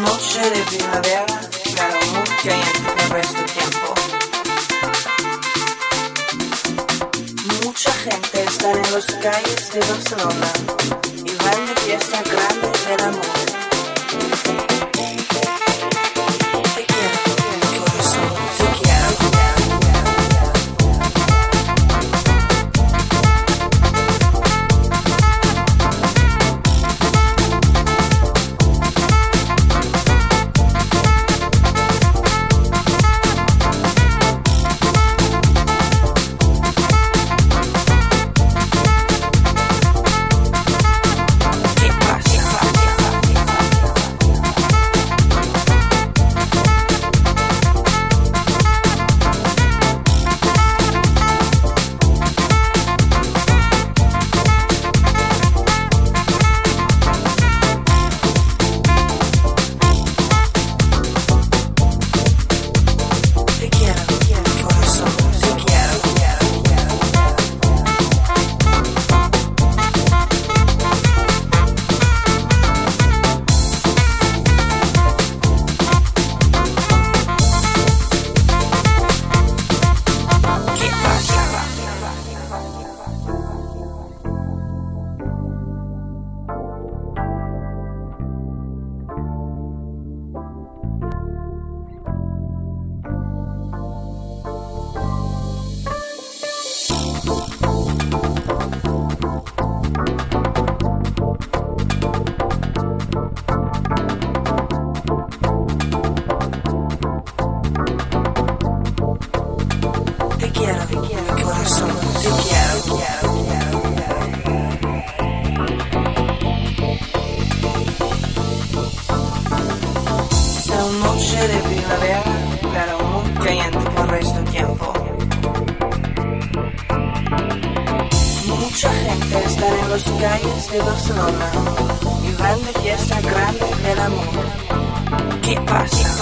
noche de primavera, claro, muy caliente por este tiempo. Mucha gente está en las calles de Barcelona y van de fiesta grande del amor. Te quiero, mi corazón, te quiero, quiero, quiero, quiero. Esta noche de primavera, pero muy caliente por este tiempo. Mucha gente está en las calles de Barcelona y van de fiesta grande del amor. ¿Qué pasa?